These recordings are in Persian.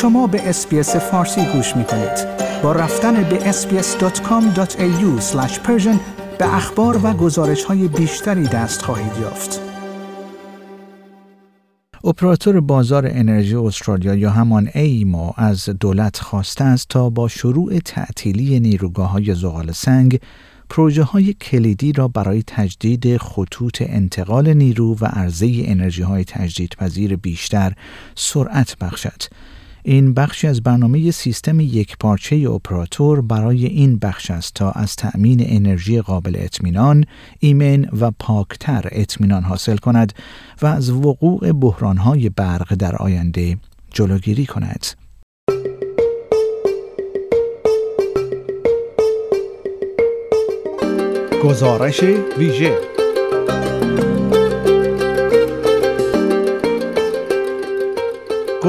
شما به اسپیس فارسی گوش می کنید. با رفتن به sbs.com.au به اخبار و گزارش های بیشتری دست خواهید یافت. اپراتور بازار انرژی استرالیا یا همان ایما از دولت خواسته است تا با شروع تعطیلی نیروگاه های زغال سنگ پروژه های کلیدی را برای تجدید خطوط انتقال نیرو و عرضه انرژی های تجدیدپذیر بیشتر سرعت بخشد. این بخشی از برنامه سیستم یک پارچه اپراتور برای این بخش است تا از تأمین انرژی قابل اطمینان، ایمن و پاکتر اطمینان حاصل کند و از وقوع بحرانهای برق در آینده جلوگیری کند. گزارش ویژه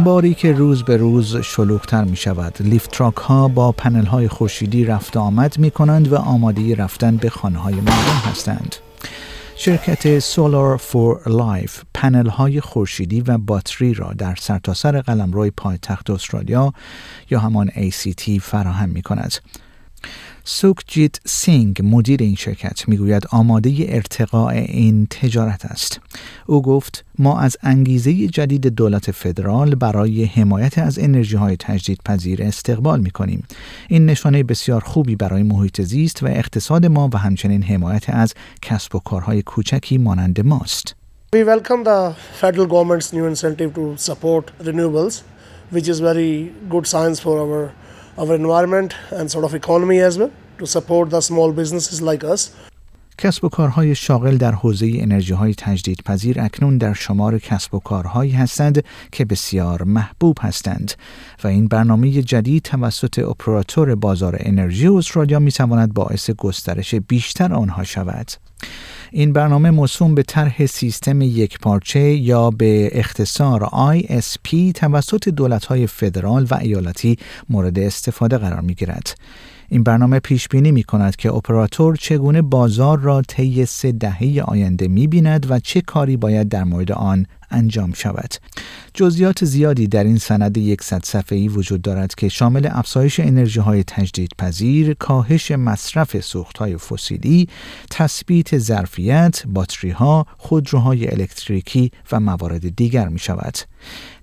انباری که روز به روز شلوغتر می شود. لیفت ها با پنل های خورشیدی رفت آمد می کنند و آماده رفتن به خانه های مردم هستند. شرکت Solar for Life پنل های خورشیدی و باتری را در سرتاسر سر قلمرو پایتخت استرالیا یا همان ACT فراهم می کند. سوکجیت سینگ مدیر این شرکت می‌گوید آماده ارتقاء این تجارت است او گفت ما از انگیزه جدید دولت فدرال برای حمایت از انرژی های تجدید پذیر استقبال می کنیم. این نشانه بسیار خوبی برای محیط زیست و اقتصاد ما و همچنین حمایت از کسب و کارهای کوچکی مانند ماست. We welcome the federal government's new incentive to support renewables, which is very good science for our our environment and sort of economy as well to support the small businesses like us. کسب و کارهای شاغل در حوزه انرژی های تجدیدپذیر اکنون در شمار کسب و کارهایی هستند که بسیار محبوب هستند و این برنامه جدید توسط اپراتور بازار انرژی استرالیا می تواند باعث گسترش بیشتر آنها شود. این برنامه موسوم به طرح سیستم یک پارچه یا به اختصار ISP توسط دولت‌های فدرال و ایالتی مورد استفاده قرار می گیرد. این برنامه پیش بینی می کند که اپراتور چگونه بازار را طی سه دهه آینده می بیند و چه کاری باید در مورد آن انجام شود. جزئیات زیادی در این سند 100 صفحه‌ای وجود دارد که شامل افزایش انرژی های تجدیدپذیر، کاهش مصرف سوخت های فسیلی، تثبیت ظرفیت، باتری ها، خودروهای الکتریکی و موارد دیگر می شود.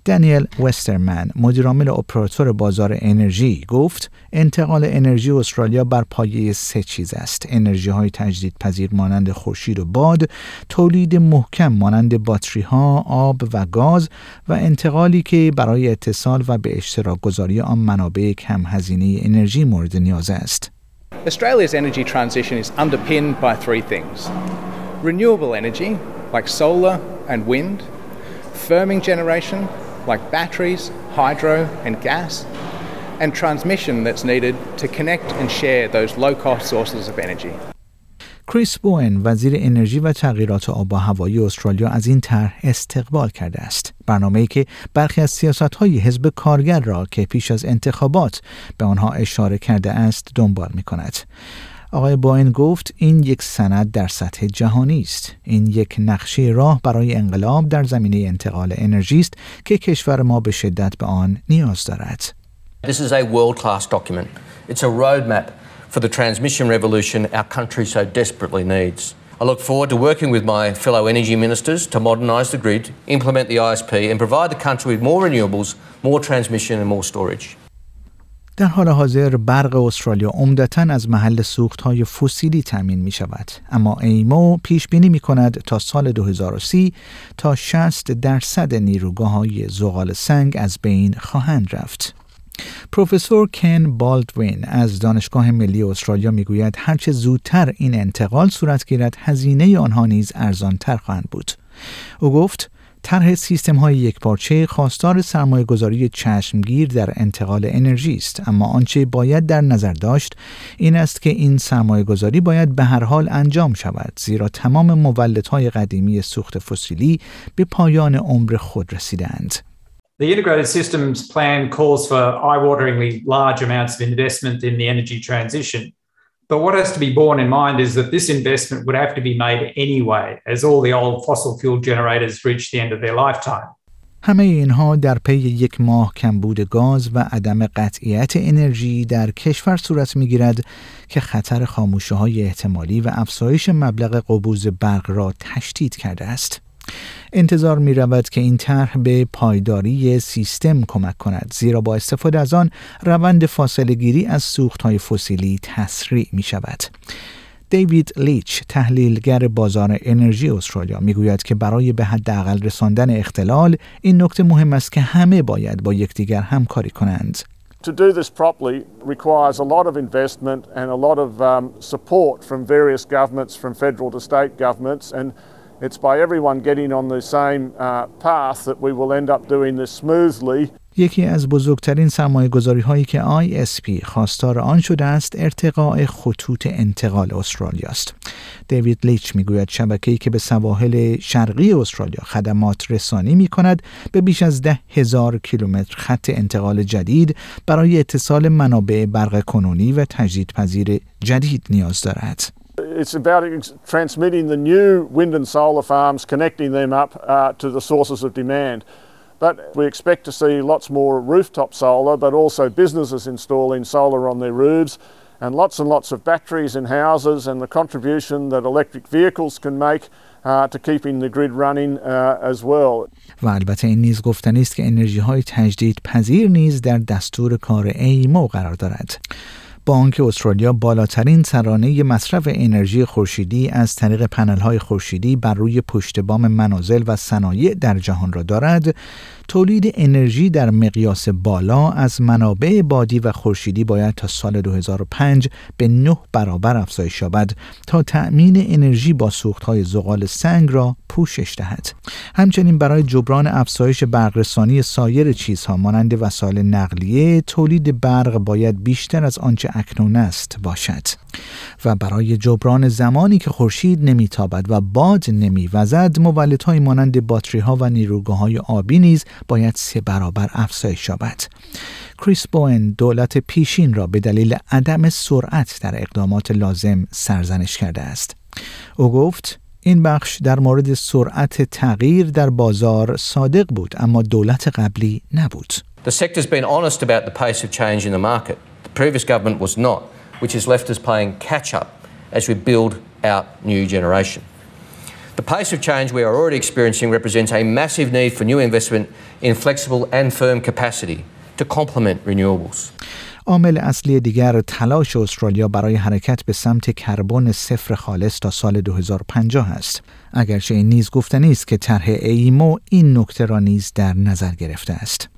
دانیل وسترمن مدیرعامل اپراتور بازار انرژی گفت انتقال انرژی استرالیا بر پایه سه چیز است. انرژی های تجدید پذیر مانند خورشید و باد تولید محکم مانند باتری ها آب و گاز و انتقالی که برای اتصال و به اشتراک گذاری آن منابع کم هزینه انرژی مورد نیاز است. Australia's energy transition is underpinned by three things renewable energy like solar and wind firming generation like batteries, hydro, and gas, and transmission that's needed to connect and share those low cost sources of energy. کریس بوئن وزیر انرژی و تغییرات آب و هوایی استرالیا از این طرح استقبال کرده است برنامه‌ای که برخی از سیاست‌های حزب کارگر را که پیش از انتخابات به آنها اشاره کرده است دنبال می کند. آقای باین گفت این یک سند در سطح جهانی است این یک نقشه راه برای انقلاب در زمینه انتقال انرژی است که کشور ما به شدت به آن نیاز دارد This is a world-class document. It's a roadmap for the transmission revolution our country so desperately needs. I look forward to working with my fellow energy ministers to modernise the grid, implement the ISP and provide the country with more renewables, more transmission and more storage. در حال حاضر برق استرالیا عمدتا از محل سوخت های فسیلی تامین می شود اما ایمو پیش بینی می کند تا سال 2030 تا 60 درصد نیروگاه های زغال سنگ از بین خواهند رفت. پروفسور کن بالدوین از دانشگاه ملی استرالیا می‌گوید هرچه زودتر این انتقال صورت گیرد هزینه آنها نیز ارزانتر خواهند بود. او گفت طرح سیستم های یکپارچه خواستار سرمایه گذاری چشمگیر در انتقال انرژی است اما آنچه باید در نظر داشت این است که این سرمایه گذاری باید به هر حال انجام شود زیرا تمام مولدهای قدیمی سوخت فسیلی به پایان عمر خود رسیدند. The integrated systems plan calls for eye-wateringly large amounts of investment in the energy transition. But what has to be borne in mind is that this investment would have to be made anyway, as all the old fossil fuel generators reach the end of their lifetime. همه اینها در پی یک ماه کمبود گاز و عدم قطعیت انرژی در کشور صورت می گیرد که خطر خاموشه های احتمالی و افزایش مبلغ قبوز برق را تشدید کرده است. انتظار می رود که این طرح به پایداری سیستم کمک کند زیرا با استفاده از آن روند فاصله گیری از سوخت های فسیلی تسریع می شود. دیوید لیچ تحلیلگر بازار انرژی استرالیا می‌گوید که برای به حداقل رساندن اختلال این نکته مهم است که همه باید با یکدیگر همکاری کنند. To do this properly requires a lot of investment and a lot of um, support from various governments, from federal to state governments, and It's by everyone getting on the same uh, path that we will end up doing this smoothly. یکی از بزرگترین سرمایه گذاری هایی که ISP خواستار آن شده است ارتقاء خطوط انتقال استرالیا است. دیوید لیچ می‌گوید شبکه‌ای که به سواحل شرقی استرالیا خدمات رسانی می کند به بیش از ده هزار کیلومتر خط انتقال جدید برای اتصال منابع برق کنونی و تجدیدپذیر جدید نیاز دارد. It's about transmitting the new wind and solar farms, connecting them up uh, to the sources of demand. But we expect to see lots more rooftop solar, but also businesses installing solar on their roofs, and lots and lots of batteries in houses, and the contribution that electric vehicles can make uh, to keeping the grid running uh, as well. و البته این نیز گفتنی است که انرژی های تجدید پذیر نیز در دستور کار ایمو قرار دارد. بانک استرالیا بالاترین ترانه مصرف انرژی خورشیدی از طریق پنل خورشیدی بر روی پشت بام منازل و صنایع در جهان را دارد تولید انرژی در مقیاس بالا از منابع بادی و خورشیدی باید تا سال 2005 به 9 برابر افزایش یابد تا تأمین انرژی با سوختهای زغال سنگ را پوشش دهد. همچنین برای جبران افزایش برقرسانی سایر چیزها مانند وسایل نقلیه تولید برق باید بیشتر از آنچه اکنون است باشد. و برای جبران زمانی که خورشید نمیتابد و باد نمیوزد مولدهایی مانند باتری ها و نیروگاه های آبی نیز باید سه برابر افزایش یابد. کریس بوئن دولت پیشین را به دلیل عدم سرعت در اقدامات لازم سرزنش کرده است. او گفت این بخش در مورد سرعت تغییر در بازار صادق بود اما دولت قبلی نبود. The sector's been honest about the pace of change in the market. Previous government was not, which has left us playing catch up as we build out new generation. The pace of change we are already experiencing represents a massive need for new investment in flexible and firm capacity to complement renewables. عامل اصلی دیگر تلاش استرالیا برای حرکت به سمت کربن صفر خالص تا سال 2050 است. اگرچه این نیز گفتنی است که طرح ایمو این نکته را نیز در نظر گرفته است.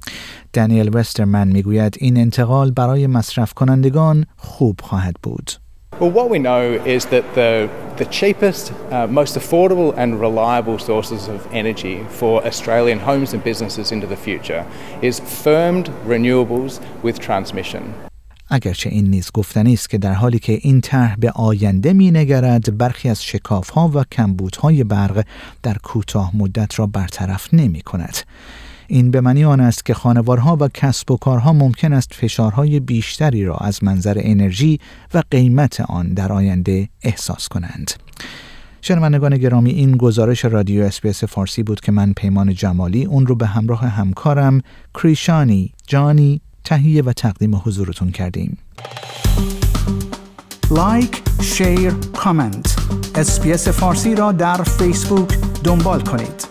دانیل وسترمن می‌گوید این انتقال برای مصرف کنندگان خوب خواهد بود. Well, what we know is that the, the cheapest, uh, most affordable, and reliable sources of energy for Australian homes and businesses into the future is firmed renewables with transmission. اگرچه این نیز گفتنی است که در حالی که این طرح به آینده می نگرد برخی از شکاف ها و کمبودهای برق در کوتاه مدت را برطرف نمی کند. این به معنی آن است که خانوارها و کسب و کارها ممکن است فشارهای بیشتری را از منظر انرژی و قیمت آن در آینده احساس کنند. شنوندگان گرامی این گزارش رادیو اسپیس فارسی بود که من پیمان جمالی اون رو به همراه همکارم کریشانی جانی تهیه و تقدیم حضورتون کردیم. like، share، comment. SBS فارسی را در فیسبوک دنبال کنید.